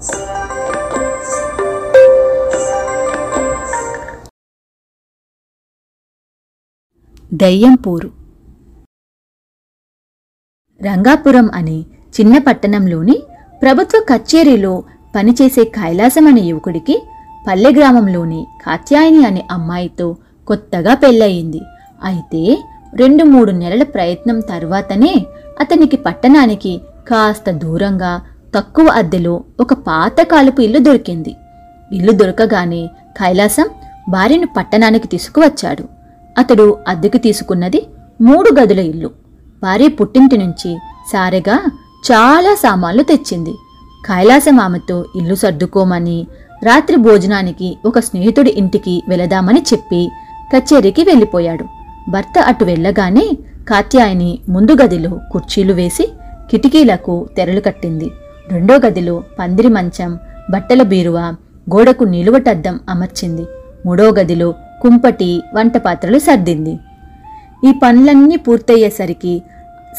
దయ్యంపూరు. రంగాపురం అనే చిన్న పట్టణంలోని ప్రభుత్వ కచేరీలో పనిచేసే కైలాసం అనే యువకుడికి పల్లె గ్రామంలోని కాత్యాయని అనే అమ్మాయితో కొత్తగా పెళ్ళయింది. అయితే రెండు మూడు నెలల ప్రయత్నం తర్వాతనే అతనికి పట్టణానికి కాస్త దూరంగా తక్కువ అద్దెలో ఒక పాతకాలపు ఇల్లు దొరికింది. ఇల్లు దొరకగానే కైలాసం భార్యను పట్టణానికి తీసుకువచ్చాడు. అతడు అద్దెకు తీసుకున్నది మూడు గదుల ఇల్లు. భార్య పుట్టింటి నుంచి సారెగా చాలా సామాన్లు తెచ్చింది. కైలాసం ఆమెతో ఇల్లు సర్దుకోమని రాత్రి భోజనానికి ఒక స్నేహితుడి ఇంటికి వెళదామని చెప్పి కచేరీకి వెళ్ళిపోయాడు. భర్త అటు వెళ్ళగానే కాత్యాయని ముందు గదిలో కుర్చీలు వేసి కిటికీలకు తెరలు కట్టింది. రెండో గదిలో పందిరి మంచం బట్టల బీరువా గోడకు నిలువటద్దం అమర్చింది. మూడో గదిలో కుంపటి వంట పాత్రలు సర్దింది. ఈ పనులన్నీ పూర్తయ్యేసరికి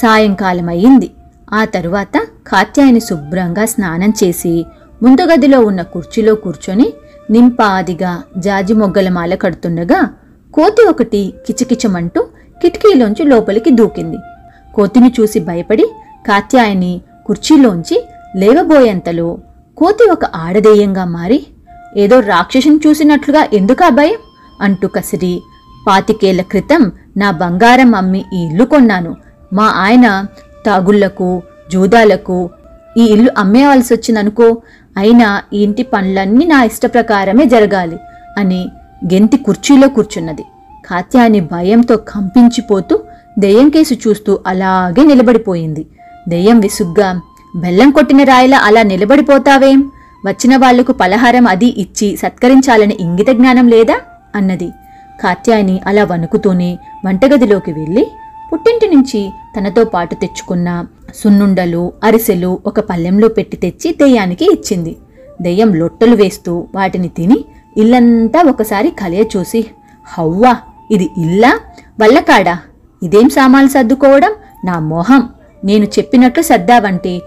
సాయంకాలం అయ్యింది ఆ తరువాత కాత్యాయని శుభ్రంగా స్నానం చేసి ముందు గదిలో ఉన్న కుర్చీలో కూర్చొని నింపాదిగా జాజి మొగ్గల మాల కడుతుండగా కోతి ఒకటి కిచకిచమంటూ కిటికీలోంచి లోపలికి దూకింది. కోతిని చూసి భయపడి కాత్యాయని కుర్చీలోంచి లేవబోయేంతలో కోతి ఒక ఆడదేయంగా మారి ఏదో రాక్షసుని చూసినట్లుగా ఎందుకు ఆ భయం? అంటూ కసిరి పాతికేళ్ళ క్రితం నా బంగారం అమ్మి ఈ ఇల్లు కొన్నాను. మా ఆయన తాగుళ్ళకు జూదాలకు ఈ ఇల్లు అమ్మేవలసి వచ్చిందనుకో అయినా ఈ ఇంటి పనులన్నీ నా ఇష్ట ప్రకారమే జరగాలి అని గెంతి కుర్చీలో కూర్చున్నది. కాత్యాని భయంతో కంపించిపోతూ దెయ్యం కేసు చూస్తూ అలాగే నిలబడిపోయింది. దెయ్యం విసుగ్గా బెల్లం కొట్టిన రాయిలా అలా నిలబడిపోతావేం? వచ్చిన వాళ్ళకు పలహారం అది ఇచ్చి సత్కరించాలని ఇంగిత జ్ఞానం లేదా? అన్నది. కాత్యాయని అలా వణుకుతూనే వంటగదిలోకి వెళ్ళి పుట్టింటి నుంచి తనతో పాటు తెచ్చుకున్న సున్నుండలు అరిసెలు ఒక పళ్ళెంలో పెట్టి తెచ్చి దెయ్యానికి ఇచ్చింది. దెయ్యం లొట్టలు వేస్తూ వాటిని తిని ఇల్లంతా ఒకసారి కలయ చూసి హవ్వా ఇది ఇల్లా? వల్లకాడా? ఇదేం సామాన్లు సర్దుకోవడం? నా మోహం. నేను చెప్పినట్లు సర్దావంటే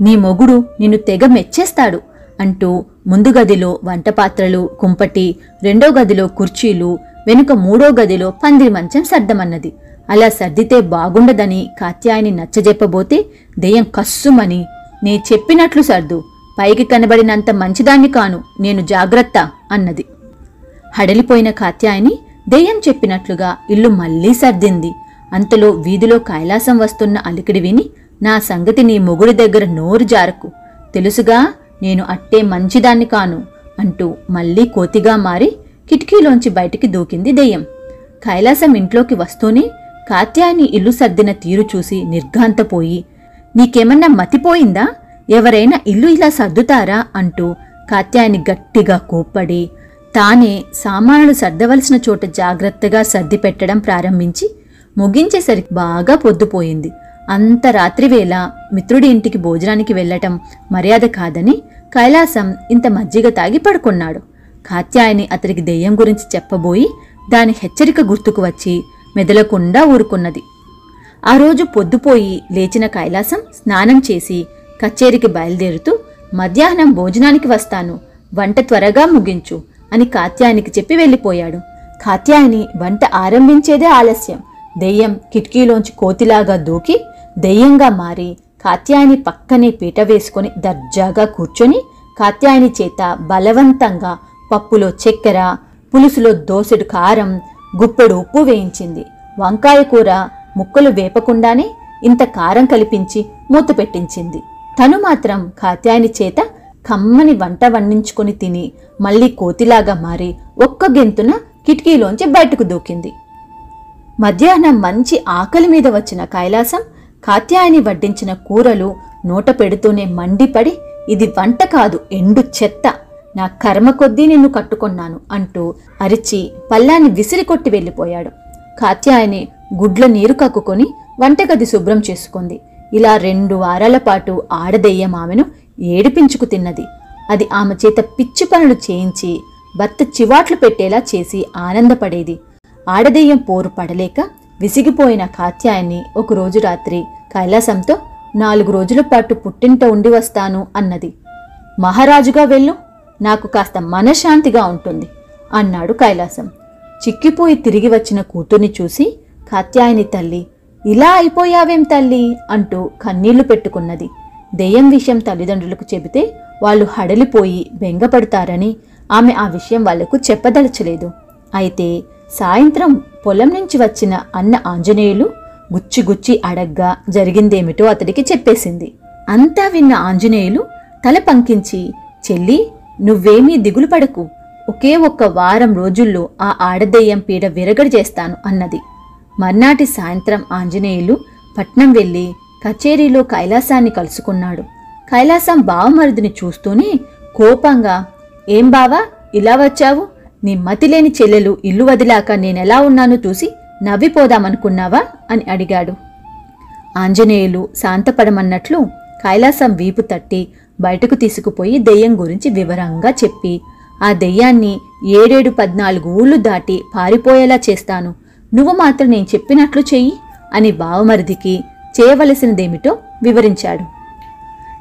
నీ మొగుడు నిన్ను తెగ మెచ్చేస్తాడు అంటూ ముందు గదిలో వంట పాత్రలు కుంపటి రెండో గదిలో కుర్చీలు వెనుక మూడో గదిలో పందిరి మంచం సర్దమన్నది. అలా సర్దితే బాగుండదని కాత్యాయని నచ్చజెప్పబోతే దెయ్యం కస్సుమని నీ చెప్పినట్లు సర్దు పైకి కనబడినంత మంచిదాన్ని కాను నేను జాగ్రత్త అన్నది. హడలిపోయిన కాత్యాయని దెయ్యం చెప్పినట్లుగా ఇల్లు మళ్ళీ సర్దింది. అంతలో వీధిలో కైలాసం వస్తున్న అలికిడి విని నా సంగతి నీ మొగుడి దగ్గర నోరు జారకు. తెలుసుగా నేను అట్టే మంచిదాన్ని కాను అంటూ మళ్ళీ కోతిగా మారి కిటికీలోంచి బయటికి దూకింది దెయ్యం. కైలాసం ఇంట్లోకి వస్తూనే కాత్యాయని ఇల్లు సర్దిన తీరు చూసి నిర్ఘాంతపోయి నీకేమన్నా మతిపోయిందా? ఎవరైనా ఇల్లు ఇలా సర్దుతారా? అంటూ కాత్యాయని గట్టిగా కోప్పడి తానే సామానులు సర్దవలసిన చోట జాగ్రత్తగా సర్ది పెట్టడం ప్రారంభించి ముగించేసరికి బాగా పొద్దుపోయింది. అంత రాత్రివేళ మిత్రుడి ఇంటికి భోజనానికి వెళ్ళటం మర్యాద కాదని కైలాసం ఇంత మజ్జిగ తాగి పడుకున్నాడు. కాత్యాయని అతనికి దెయ్యం గురించి చెప్పబోయి దాని హెచ్చరిక గుర్తుకు వచ్చి మెదలకుండా ఊరుకున్నది. ఆ రోజు పొద్దుపోయి లేచిన కైలాసం స్నానం చేసి కచేరికి బయలుదేరుతూ మధ్యాహ్నం భోజనానికి వస్తాను వంట త్వరగా ముగించు అని కాత్యాయనికి చెప్పి వెళ్ళిపోయాడు. కాత్యాయని వంట ఆరంభించేదే ఆలస్యం. దెయ్యం కిటికీలోంచి కోతిలాగా దూకి దెయ్యంగా మారి కాత్యాయని పక్కనే పీట వేసుకొని దర్జాగా కూర్చొని కాత్యాయని చేత బలవంతంగా పప్పులో చక్కెర పులుసులో దోసెడు కారం గుప్పెడు ఉప్పు వేయించింది. వంకాయ కూర ముక్కలు వేపకుండానే ఇంత కారం కలిపించి మూత పెట్టించింది. తను మాత్రం కాత్యాయని చేత కమ్మని వంట వండించుకొని తిని మళ్ళీ కోతిలాగా మారి ఒక్క గెంతున కిటికీలోంచి బయటకు దూకింది. మధ్యాహ్నం మంచి ఆకలి మీద వచ్చిన కైలాసం కాత్యాయని వడ్డించిన కూరలు నోట పెడుతూనే మండిపడి ఇది వంట కాదు ఎండు చెత్త. నా కర్మ కొద్దీ నిన్ను కట్టుకొన్నాను అంటూ అరిచి పల్లాన్ని విసిరి కొట్టి వెళ్ళిపోయాడు. కాత్యాయని గుడ్ల నీరు కక్కుకొని వంటగది శుభ్రం చేసుకుంది. ఇలా రెండు వారాల పాటు ఆడదెయ్యం ఆమెను ఏడిపించుకు తిన్నది. అది ఆమె చేత పిచ్చి పనులు చేయించి భర్త చివాట్లు పెట్టేలా చేసి ఆనందపడేది. ఆడదెయ్యం పోరు పడలేక విసిగిపోయిన కాత్యాయని ఒకరోజు రాత్రి కైలాసంతో నాలుగు రోజుల పాటు పుట్టింట ఉండి వస్తాను అన్నది. మహారాజుగా వెళ్ళు నాకు కాస్త మనశ్శాంతిగా ఉంటుంది అన్నాడు కైలాసం. చిక్కిపోయి తిరిగి వచ్చిన కూతుర్ని చూసి కాత్యాయని తల్లి ఇలా అయిపోయావేం తల్లి? అంటూ కన్నీళ్ళు పెట్టుకున్నది. దెయ్యం విషయం తల్లిదండ్రులకు చెబితే వాళ్ళు హడలిపోయి బెంగపడతారని ఆమె ఆ విషయం వాళ్ళకు చెప్పదలచలేదు. అయితే సాయంత్రం పొలం నుంచి వచ్చిన అన్న ఆంజనేయులు గుచ్చి గుచ్చి అడగ్గా జరిగిందేమిటో అతడికి చెప్పేసింది. అంతా విన్న ఆంజనేయులు తల పంకించి చెల్లి నువ్వేమీ దిగులు పడకు. ఒకే ఒక్క వారం రోజుల్లో ఆ ఆడదెయ్యం పీడ విరగడి చేస్తాను అన్నది. మర్నాటి సాయంత్రం ఆంజనేయులు పట్నం వెళ్ళి కచేరీలో కైలాసాన్ని కలుసుకున్నాడు. కైలాసం బావమరుదిని చూస్తూనే కోపంగా ఏం బావా ఇలా వచ్చావు? నీ మతిలేని చెల్లెలు ఇల్లు వదిలాక నేనెలా ఉన్నానో చూసి నవ్విపోదామనుకున్నావా? అని అడిగాడు. ఆంజనేయులు శాంతపడమన్నట్లు కైలాసం వీపు తట్టి బయటకు తీసుకుపోయి దెయ్యం గురించి వివరంగా చెప్పి ఆ దెయ్యాన్ని ఏడేడు పద్నాలుగు ఊళ్ళు దాటి పారిపోయేలా చేస్తాను. నువ్వు మాత్రం నేను చెప్పినట్లు చెయ్యి అని బావమరిదికి చేయవలసినదేమిటో వివరించాడు.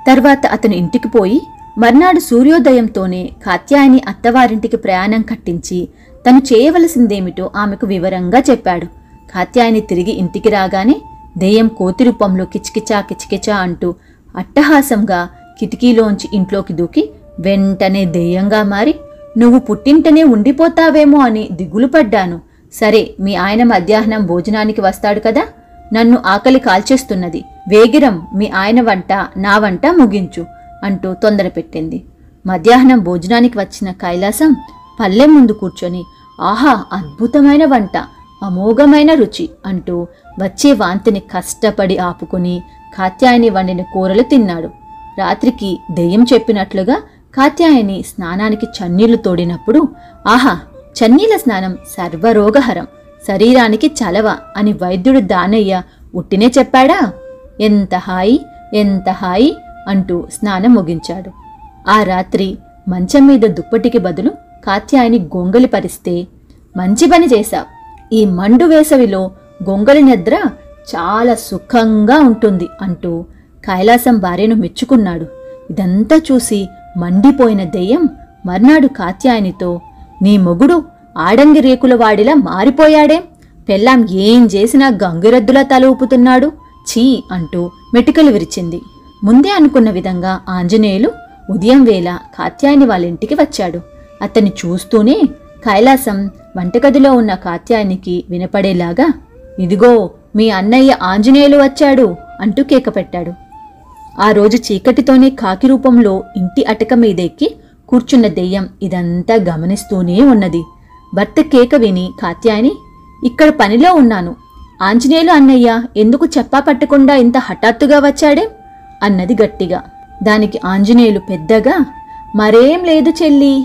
తర్వాత అతను ఇంటికి పోయి మర్నాడు సూర్యోదయంతోనే కాత్యాయని అత్తవారింటికి ప్రయాణం కట్టించి తను చేయవలసిందేమిటో ఆమెకు వివరంగా చెప్పాడు. కాత్యాయని తిరిగి ఇంటికి రాగానే దెయ్యం కోతి రూపంలో కిచకిచా కిచకిచా అంటూ అట్టహాసంగా కిటికీలోంచి ఇంట్లోకి దూకి వెంటనే దెయ్యంగా మారి నువ్వు పుట్టింటనే ఉండిపోతావేమో అని దిగులు పడ్డాను. సరే మీ ఆయన మధ్యాహ్నం భోజనానికి వస్తాడు కదా? నన్ను ఆకలి కాల్చేస్తున్నది. వేగిరం మీ ఆయన వంట నా వంట ముగించు అంటూ తొందర పెట్టింది మధ్యాహ్నం భోజనానికి వచ్చిన కైలాసం పల్లెం ముందు కూర్చొని ఆహా అద్భుతమైన వంట అమోఘమైన రుచి అంటూ వచ్చే వాంతిని కష్టపడి ఆపుకుని కాత్యాయని వండిన కూరలు తిన్నాడు. రాత్రికి దెయ్యం చెప్పినట్లుగా కాత్యాయని స్నానానికి చన్నీళ్ళు తోడినప్పుడు ఆహా చన్నీల స్నానం సర్వరోగహరం శరీరానికి చలవ అని వైద్యుడు దానయ్య ఉట్టినే చెప్పాడా? ఎంత హాయి ఎంత హాయి అంటూ స్నానం ముగించాడు. ఆ రాత్రి మంచం మీద దుప్పటికి బదులు కాత్యాయని గొంగలి పరిస్తే మంచి పని చేశావు ఈ మండు వేసవిలో గొంగలి నిద్ర చాలా సుఖంగా ఉంటుంది అంటూ కైలాసం భార్యను మెచ్చుకున్నాడు. ఇదంతా చూసి మండిపోయిన దెయ్యం మర్నాడు కాత్యాయనితో నీ మొగుడు ఆడంగి రేకుల వాడిలా మారిపోయాడే. పెళ్ళాం ఏం చేసినా గంగిరెద్దులా తల ఊపుతున్నాడు. ఛీ అంటూ మెటికలు విరిచింది. ముందే అనుకున్న విధంగా ఆంజనేయులు ఉదయం వేళ కాత్యాయని వాళ్ళ ఇంటికి వచ్చాడు. అతన్ని చూస్తూనే కైలాసం వంటగదిలో ఉన్న కాత్యాయనికి వినపడేలాగా ఇదిగో మీ అన్నయ్య ఆంజనేయులు వచ్చాడు అంటూ కేక పెట్టాడు ఆ రోజు చీకటితోనే కాకి రూపంలో ఇంటి అటక మీదెక్కి కూర్చున్న దెయ్యం ఇదంతా గమనిస్తూనే ఉన్నది. భర్త కేక విని కాత్యాయని ఇక్కడ పనిలో ఉన్నాను. ఆంజనేయులు అన్నయ్య ఎందుకు చెప్పా పట్టకుండా ఇంత హఠాత్తుగా వచ్చాడే? అన్నది గట్టిగా. దానికి ఆంజనేయులు పెద్దగా మరేం లేదు చెల్లి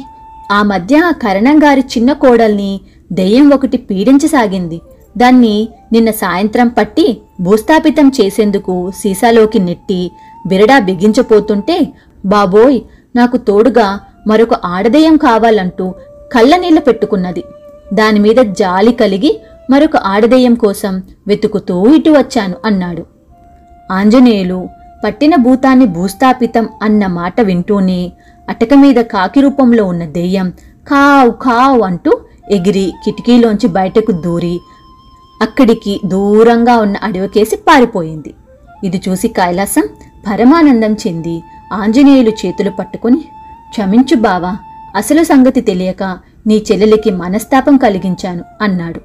ఆ మధ్య కరణం గారి చిన్న కోడల్ని దెయ్యం ఒకటి పీడించసాగింది. దాన్ని నిన్న సాయంత్రం పట్టి భూస్థాపితం చేసేందుకు సీసాలోకి నెట్టి బిరడా బిగించపోతుంటే బాబోయ్ నాకు తోడుగా మరొక ఆడదెయ్యం కావాలంటూ కళ్ళనీళ్ళు పెట్టుకున్నది. దానిమీద జాలి కలిగి మరొక ఆడదెయ్యం కోసం వెతుకుతూ ఇటు వచ్చాను అన్నాడు. ఆంజనేయులు పట్టిన భూతాన్ని భూస్థాపితం అన్న మాట వింటూనే అటక మీద కాకి రూపంలో ఉన్న దెయ్యం కావ్ కావ్ అంటూ ఎగిరి కిటికీలోంచి బయటకు దూరి అక్కడికి దూరంగా ఉన్న అడవికేసి పారిపోయింది. ఇది చూసి కైలాసం పరమానందం చెంది ఆంజనేయులు చేతులు పట్టుకుని క్షమించు బావా అసలు సంగతి తెలియక నీ చెల్లెలికి మనస్తాపం కలిగించాను అన్నాడు.